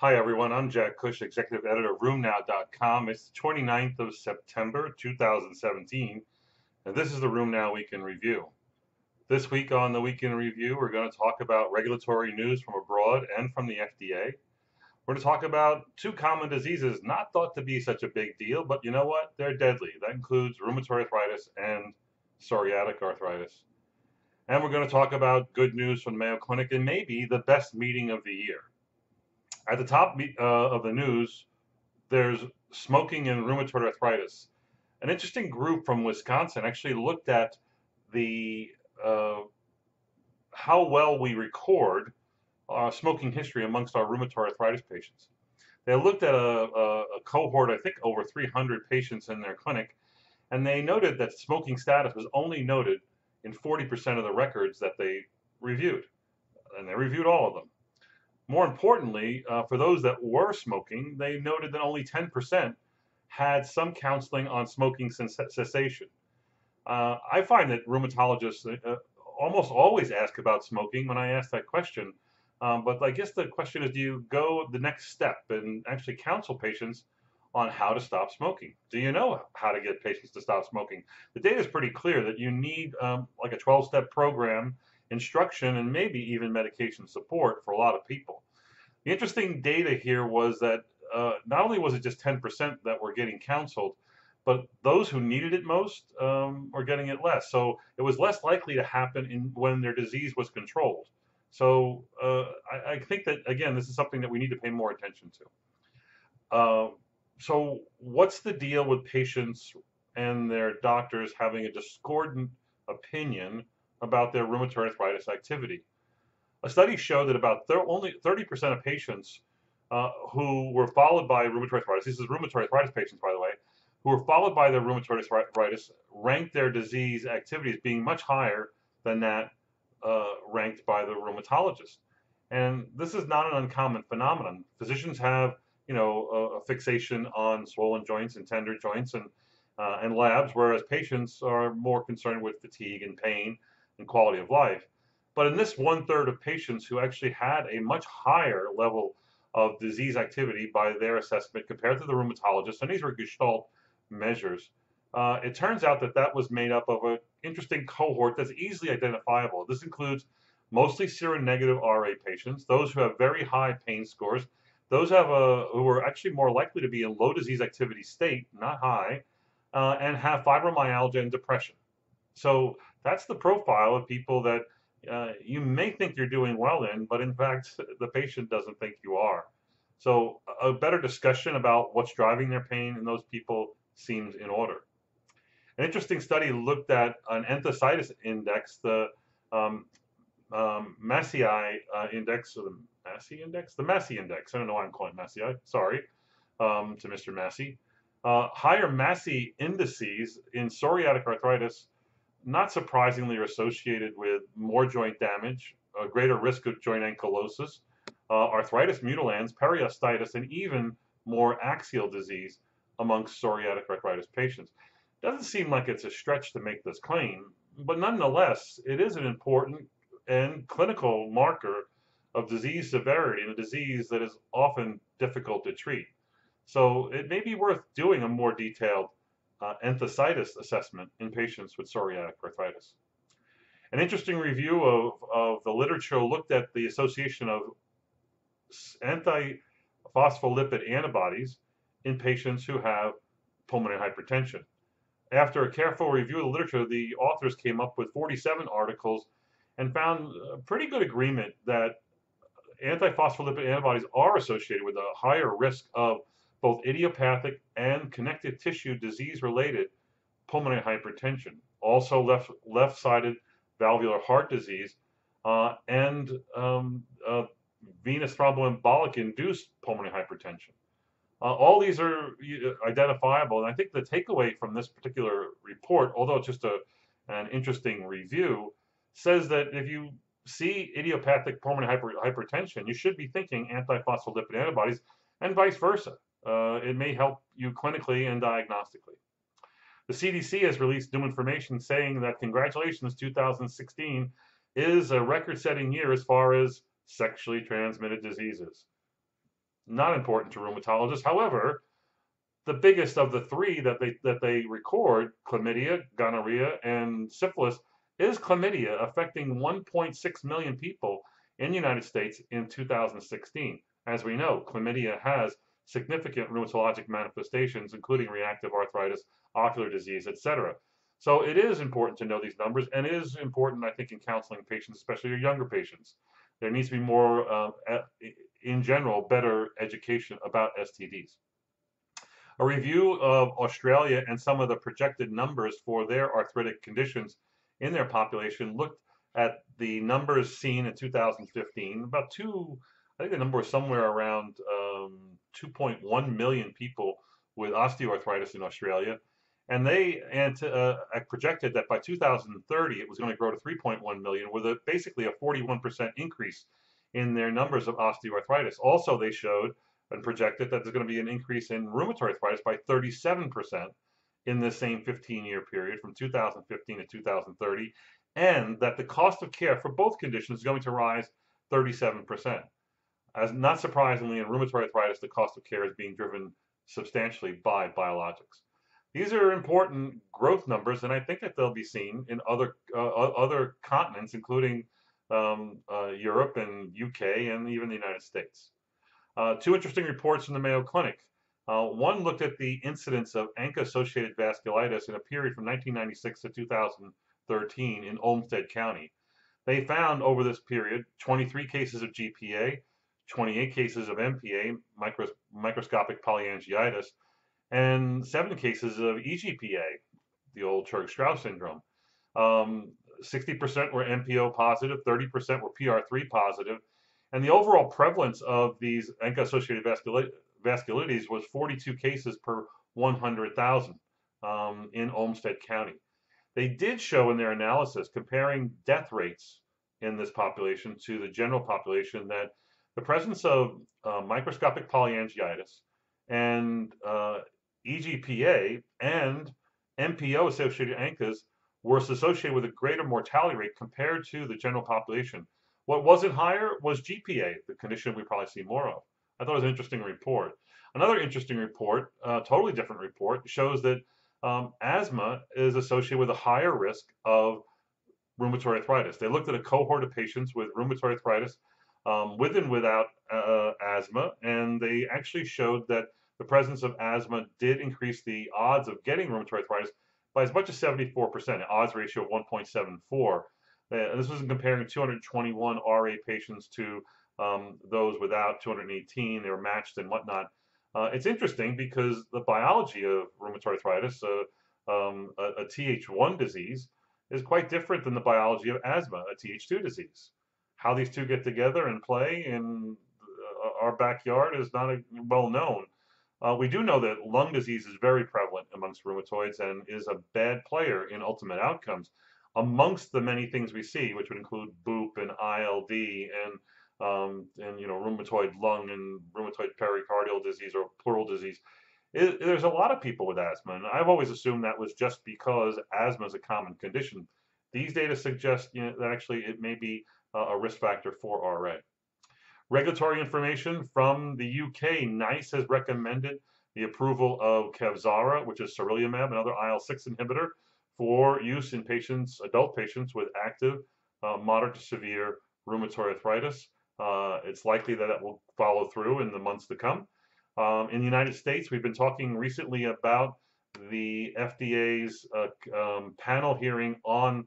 Hi everyone, I'm Jack Cush, Executive Editor of RheumNow.com. It's the 29th of September 2017, and this is the RheumNow Week in Review. This week on the Week in Review, we're going to talk about regulatory news from abroad and from the FDA. We're going to talk about two common diseases not thought to be such a big deal, but you know what? They're deadly. That includes rheumatoid arthritis and psoriatic arthritis. And we're going to talk about good news from the Mayo Clinic and maybe the best meeting of the year. At the top uh, of the news, there's smoking and rheumatoid arthritis. An interesting group from Wisconsin actually looked at the uh, how well we record uh, smoking history amongst our rheumatoid arthritis patients. They looked at a, a, a cohort, I think over 300 patients in their clinic, and they noted that smoking status was only noted in 40% of the records that they reviewed. And they reviewed all of them. More importantly, uh, for those that were smoking, they noted that only 10% had some counseling on smoking cessation. Uh, I find that rheumatologists uh, almost always ask about smoking when I ask that question. Um, but I guess the question is do you go the next step and actually counsel patients on how to stop smoking? Do you know how to get patients to stop smoking? The data is pretty clear that you need um, like a 12 step program instruction, and maybe even medication support for a lot of people. The interesting data here was that uh, not only was it just 10% that were getting counseled, but those who needed it most um, were getting it less. So it was less likely to happen in, when their disease was controlled. So uh, I, I, think that, again, this is something that we need to pay more attention to. Uh, so what's the deal with patients and their doctors having a discordant opinion about their rheumatoid arthritis activity. A study showed that about only 30% of patients uh, who were followed by rheumatoid arthritis, this is rheumatoid arthritis patients, by the way, who were followed by their rheumatoid arthritis ranked their disease activity as being much higher than that uh, ranked by the rheumatologist. And this is not an uncommon phenomenon. Physicians have, you know, a, a fixation on swollen joints and tender joints and uh, and labs, whereas patients are more concerned with fatigue and pain and quality of life. But in this one third of patients who actually had a much higher level of disease activity by their assessment compared to the rheumatologist, and these were Gestalt measures, uh, it turns out that that was made up of an interesting cohort that's easily identifiable. This includes mostly seronegative RA patients, those who have very high pain scores, those have a, who are actually more likely to be in low disease activity state, not high, uh, and have fibromyalgia and depression. So that's the profile of people that uh, you may think you're doing well in, but in fact, the patient doesn't think you are. So a better discussion about what's driving their pain in those people seems in order. An interesting study looked at an enthesitis index, the um, um, Massey uh, index, or the Massey index? The Massey index. I don't know why I'm calling it Massey. Sorry um, to Mr. Massey. Uh, higher Massey indices in psoriatic arthritis not surprisingly, are associated with more joint damage, a greater risk of joint ankylosis, uh, arthritis mutilans, periostitis, and even more axial disease amongst psoriatic arthritis patients. Doesn't seem like it's a stretch to make this claim, but nonetheless, it is an important and clinical marker of disease severity in a disease that is often difficult to treat. So it may be worth doing a more detailed uh, enthesitis assessment in patients with psoriatic arthritis. An interesting review of, of the literature looked at the association of antiphospholipid antibodies in patients who have pulmonary hypertension. After a careful review of the literature, the authors came up with 47 articles and found a pretty good agreement that antiphospholipid antibodies are associated with a higher risk of both idiopathic and connective tissue disease-related pulmonary hypertension, also left left-sided valvular heart disease, uh, and um, uh, venous thromboembolic induced pulmonary hypertension. Uh, all these are identifiable, and I think the takeaway from this particular report, although it's just a, an interesting review, says that if you see idiopathic pulmonary hyper, hypertension, you should be thinking antiphospholipid antibodies, and vice versa uh, it may help you clinically and diagnostically. The CDC has released new information saying that congratulations, 2016 is a record setting year as far as sexually transmitted diseases. not important to rheumatologists. However, the biggest of the three that they that they record, chlamydia, gonorrhea, and syphilis, is chlamydia, affecting 1.6 million people in the United States in 2016. As we know, chlamydia has significant rheumatologic manifestations, including reactive arthritis, ocular disease, etc. So it is important to know these numbers, and it is important, I think, in counseling patients, especially your younger patients. There needs to be more, uh, in general, better education about STDs. A review of Australia and some of the projected numbers for their arthritic conditions in their population looked at the numbers seen in 2015. About two, I think the number was somewhere around um, 2.1 million people with osteoarthritis in Australia. And they and uh, projected that by 2030 it was going to grow to 3.1 million, with a, basically a 41% increase in their numbers of osteoarthritis. Also, they showed and projected that there's going to be an increase in rheumatoid arthritis by 37% in the same 15-year period from 2015 to 2030, and that the cost of care for both conditions is going to rise 37%. As not surprisingly, in rheumatoid arthritis, the cost of care is being driven substantially by biologics. These are important growth numbers, and I think that they'll be seen in other uh, other continents, including um, uh, Europe and UK and even the United States. Uh, two interesting reports from the Mayo Clinic. Uh, one looked at the incidence of ANCA-associated vasculitis in a period from 1996 to 2013 in Olmsted County. They found over this period 23 cases of GPA, 28 cases of MPA, micros microscopic polyangiitis, and seven cases of EGPA, the old Churg-Strauss syndrome. Um, 60% were MPO positive, 30% were PR3 positive, and the overall prevalence of these ANCA-associated vasculitis was 42 cases per 100,000 um, in Olmsted County. They did show in their analysis, comparing death rates in this population to the general population, that the presence of uh, microscopic polyangiitis and uh, EGPA and MPO associated ANCAs was associated with a greater mortality rate compared to the general population. What wasn't higher was GPA, the condition we probably see more of. I thought it was an interesting report. Another interesting report, uh, totally different report, shows that um, asthma is associated with a higher risk of rheumatoid arthritis. They looked at a cohort of patients with rheumatoid arthritis um, with and without uh, asthma, and they actually showed that the presence of asthma did increase the odds of getting rheumatoid arthritis by as much as 74%, an odds ratio of 1.74. Uh, this was comparing 221 RA patients to um, those without 218. They were matched and whatnot. Uh, it's interesting because the biology of rheumatoid arthritis, uh, um, a, a, Th1 disease, is quite different than the biology of asthma, a Th2 disease. How these two get together and play in uh, our backyard is not a, well known. Uh, we do know that lung disease is very prevalent amongst rheumatoids and is a bad player in ultimate outcomes amongst the many things we see, which would include BOOP and ILD and um, and you know rheumatoid lung and rheumatoid pericardial disease or pleural disease. It, there's a lot of people with asthma, and I've always assumed that was just because asthma is a common condition. These data suggest you know, that actually it may be a risk factor for RA. Regulatory information from the UK, NICE has recommended the approval of Kevzara, which is sarilumab, another IL-6 inhibitor, for use in patients, adult patients with active, uh, moderate to severe rheumatoid arthritis. Uh, it's likely that it will follow through in the months to come. Um, in the United States, we've been talking recently about the FDA's uh, um, panel hearing on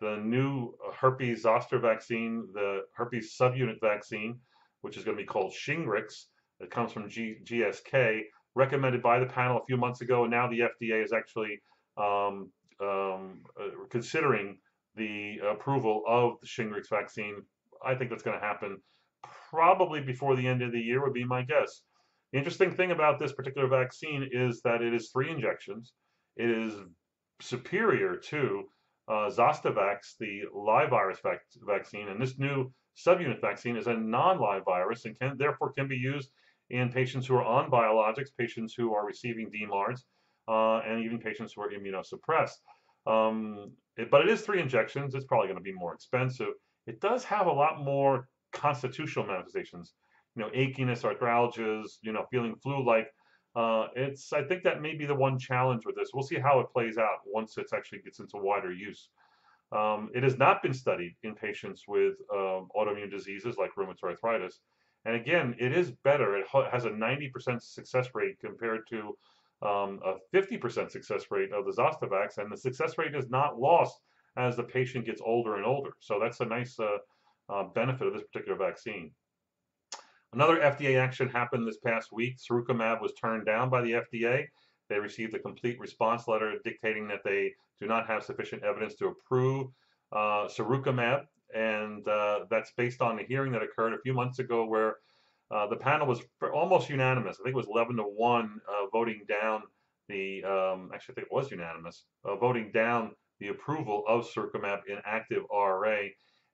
the new herpes zoster vaccine, the herpes subunit vaccine, which is going to be called Shingrix. It comes from G GSK, recommended by the panel a few months ago, and now the FDA is actually um, um, uh, considering the approval of the Shingrix vaccine. I think that's going to happen probably before the end of the year would be my guess. The interesting thing about this particular vaccine is that it is three injections. It is superior to uh, Zostavax, the live virus vac vaccine, and this new subunit vaccine is a non-live virus and can therefore can be used in patients who are on biologics, patients who are receiving DMARDs, uh, and even patients who are immunosuppressed. Um, it, but it is three injections. It's probably going to be more expensive. It does have a lot more constitutional manifestations. you know, achiness, arthralgias, you know, feeling flu-like. Uh, it's I think that may be the one challenge with this. We'll see how it plays out once it actually gets into wider use. Um, it has not been studied in patients with um, autoimmune diseases like rheumatoid arthritis. And again, it is better. It has a 90% success rate compared to um, a 50% success rate of the Zostavax, and the success rate is not lost as the patient gets older and older. So that's a nice uh, uh, benefit of this particular vaccine. Another FDA action happened this past week. Sirukumab was turned down by the FDA. They received a complete response letter dictating that they do not have sufficient evidence to approve uh, Sirukumab, and uh, that's based on a hearing that occurred a few months ago where uh, the panel was almost unanimous. I think it was 11 to 1 uh, voting down the, um, actually, I think it was unanimous, uh, voting down the approval of Sirukumab in active RA.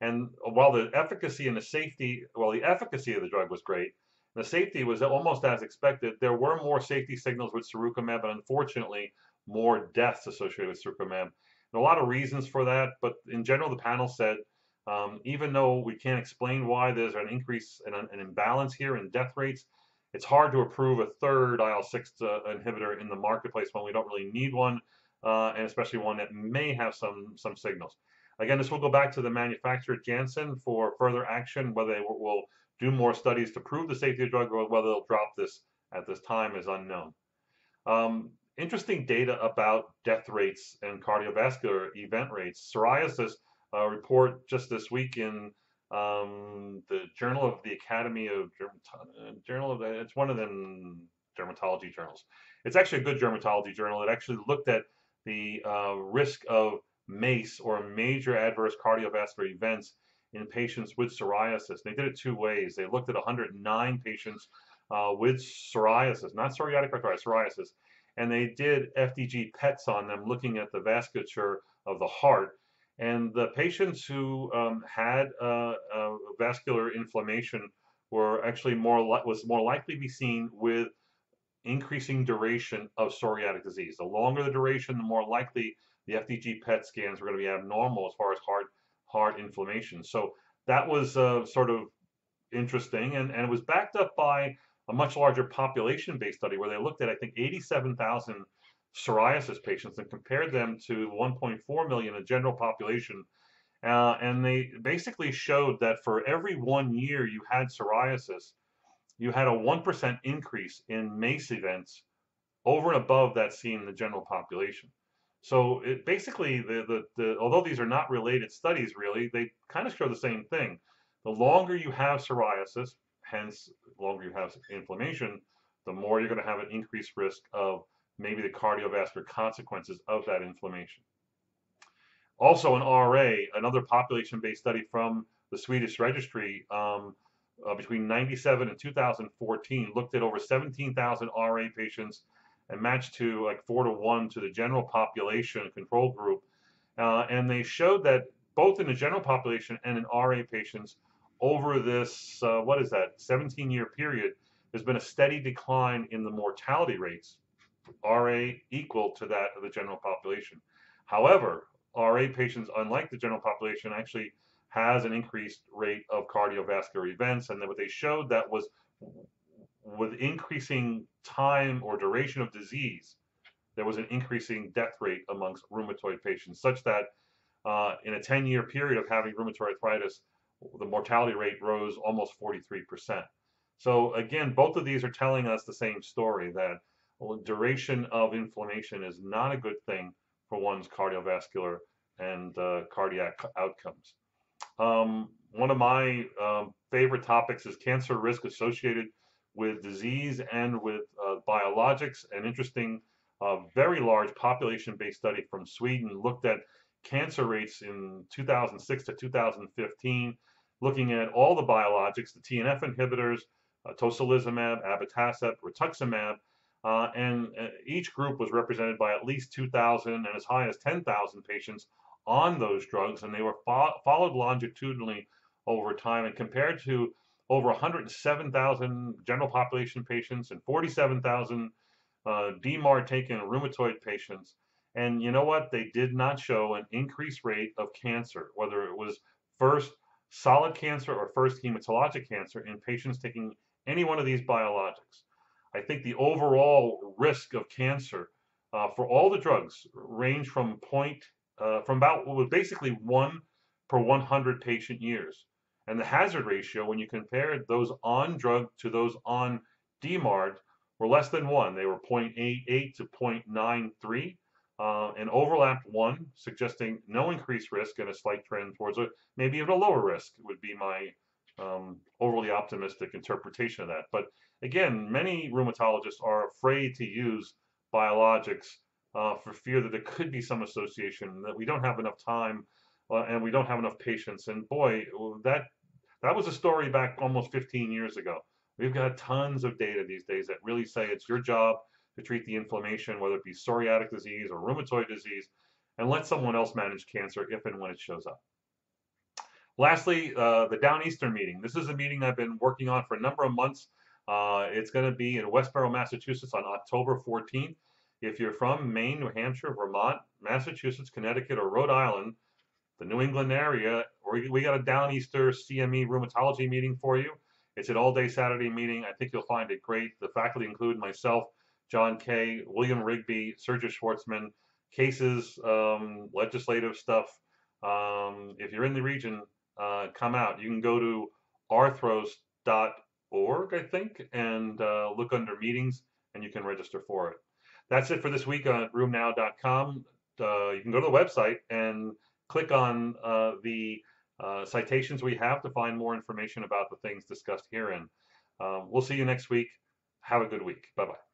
And while the efficacy and the safety, well, the efficacy of the drug was great, the safety was almost as expected. There were more safety signals with Sirukumab, and unfortunately, more deaths associated with Sirukumab. A lot of reasons for that, but in general, the panel said um, even though we can't explain why there's an increase and an, an, imbalance here in death rates, it's hard to approve a third IL-6 uh, inhibitor in the marketplace when we don't really need one, uh, and especially one that may have some some signals. Again, this will go back to the manufacturer Janssen for further action. Whether they will do more studies to prove the safety of the drug or whether they'll drop this at this time is unknown. Um, interesting data about death rates and cardiovascular event rates. Psoriasis uh, report just this week in um, the Journal of the Academy of Dermatology. Journal of it's one of them dermatology journals. It's actually a good dermatology journal. It actually looked at the uh, risk of MACE or major adverse cardiovascular events in patients with psoriasis. They did it two ways. They looked at 109 patients uh, with psoriasis, not psoriatic arthritis, psoriasis, and they did FDG PETs on them, looking at the vasculature of the heart and the patients who um, had uh, uh, vascular inflammation were actually more was more likely to be seen with increasing duration of psoriatic disease. The longer the duration, the more likely the FDG PET scans were going to be abnormal as far as heart heart inflammation. So that was uh, sort of interesting, and, and it was backed up by a much larger population-based study where they looked at I think 87,000 psoriasis patients and compared them to 1.4 million in general population. Uh, and they basically showed that for every one year you had psoriasis, you had a 1% increase in MACE events over and above that seen in the general population. So it basically, the, the, the, although these are not related studies really, they kind of show the same thing. The longer you have psoriasis, hence the longer you have inflammation, the more you're going to have an increased risk of maybe the cardiovascular consequences of that inflammation. Also an RA, another population-based study from the Swedish registry um, uh, between 97 and 2014 looked at over 17,000 RA patients and matched to like four to one to the general population control group. Uh, and they showed that both in the general population and in RA patients over this, uh, what is that, 17 year period, there's been a steady decline in the mortality rates RA equal to that of the general population. However, RA patients, unlike the general population, actually has an increased rate of cardiovascular events. And then what they showed that was with increasing time or duration of disease, there was an increasing death rate amongst rheumatoid patients, such that uh, in a 10 year period of having rheumatoid arthritis, the mortality rate rose almost 43%. So, again, both of these are telling us the same story that duration of inflammation is not a good thing for one's cardiovascular and uh, cardiac outcomes. Um, one of my um, favorite topics is cancer risk associated with disease and with uh, biologics. An interesting, uh, very large population-based study from Sweden looked at cancer rates in 2006 to 2015, looking at all the biologics, the TNF inhibitors, uh, tocilizumab, abatacept, rituximab, uh, and uh, each group was represented by at least 2,000 and as high as 10,000 patients on those drugs, and they were fo followed longitudinally over time and compared to over 107,000 general population patients and 47,000 uh, DMARD taken rheumatoid patients. And you know what? They did not show an increased rate of cancer, whether it was first solid cancer or first hematologic cancer in patients taking any one of these biologics. I think the overall risk of cancer uh, for all the drugs range from point uh, from about well, basically one per 100 patient years. And the hazard ratio, when you compare those on drug to those on DMARD, were less than one. They were 0.88 to 0.93 uh, and overlapped one, suggesting no increased risk and a slight trend towards a maybe even a lower risk would be my um, overly optimistic interpretation of that. But again, many rheumatologists are afraid to use biologics uh, for fear that there could be some association that we don't have enough time uh, and we don't have enough patients. And boy, that that was a story back almost 15 years ago. We've got tons of data these days that really say it's your job to treat the inflammation, whether it be psoriatic disease or rheumatoid disease, and let someone else manage cancer if and when it shows up. Lastly, uh, the Downeastern meeting. This is a meeting I've been working on for a number of months. Uh, it's going to be in Westborough, Massachusetts on October 14th. If you're from Maine, New Hampshire, Vermont, Massachusetts, Connecticut, or Rhode Island, the New England area, we, got a Downeaster CME rheumatology meeting for you. It's an all-day Saturday meeting. I think you'll find it great. The faculty include myself, John Kay, William Rigby, Sergio Schwartzman, cases, um, legislative stuff. Um, if you're in the region, uh, come out. You can go to arthros.org, I think, and uh, look under meetings, and you can register for it. That's it for this week on RheumNow.com. Uh, you can go to the website and click on uh, the uh, citations we have to find more information about the things discussed herein. Um, we'll see you next week. Have a good week. Bye bye.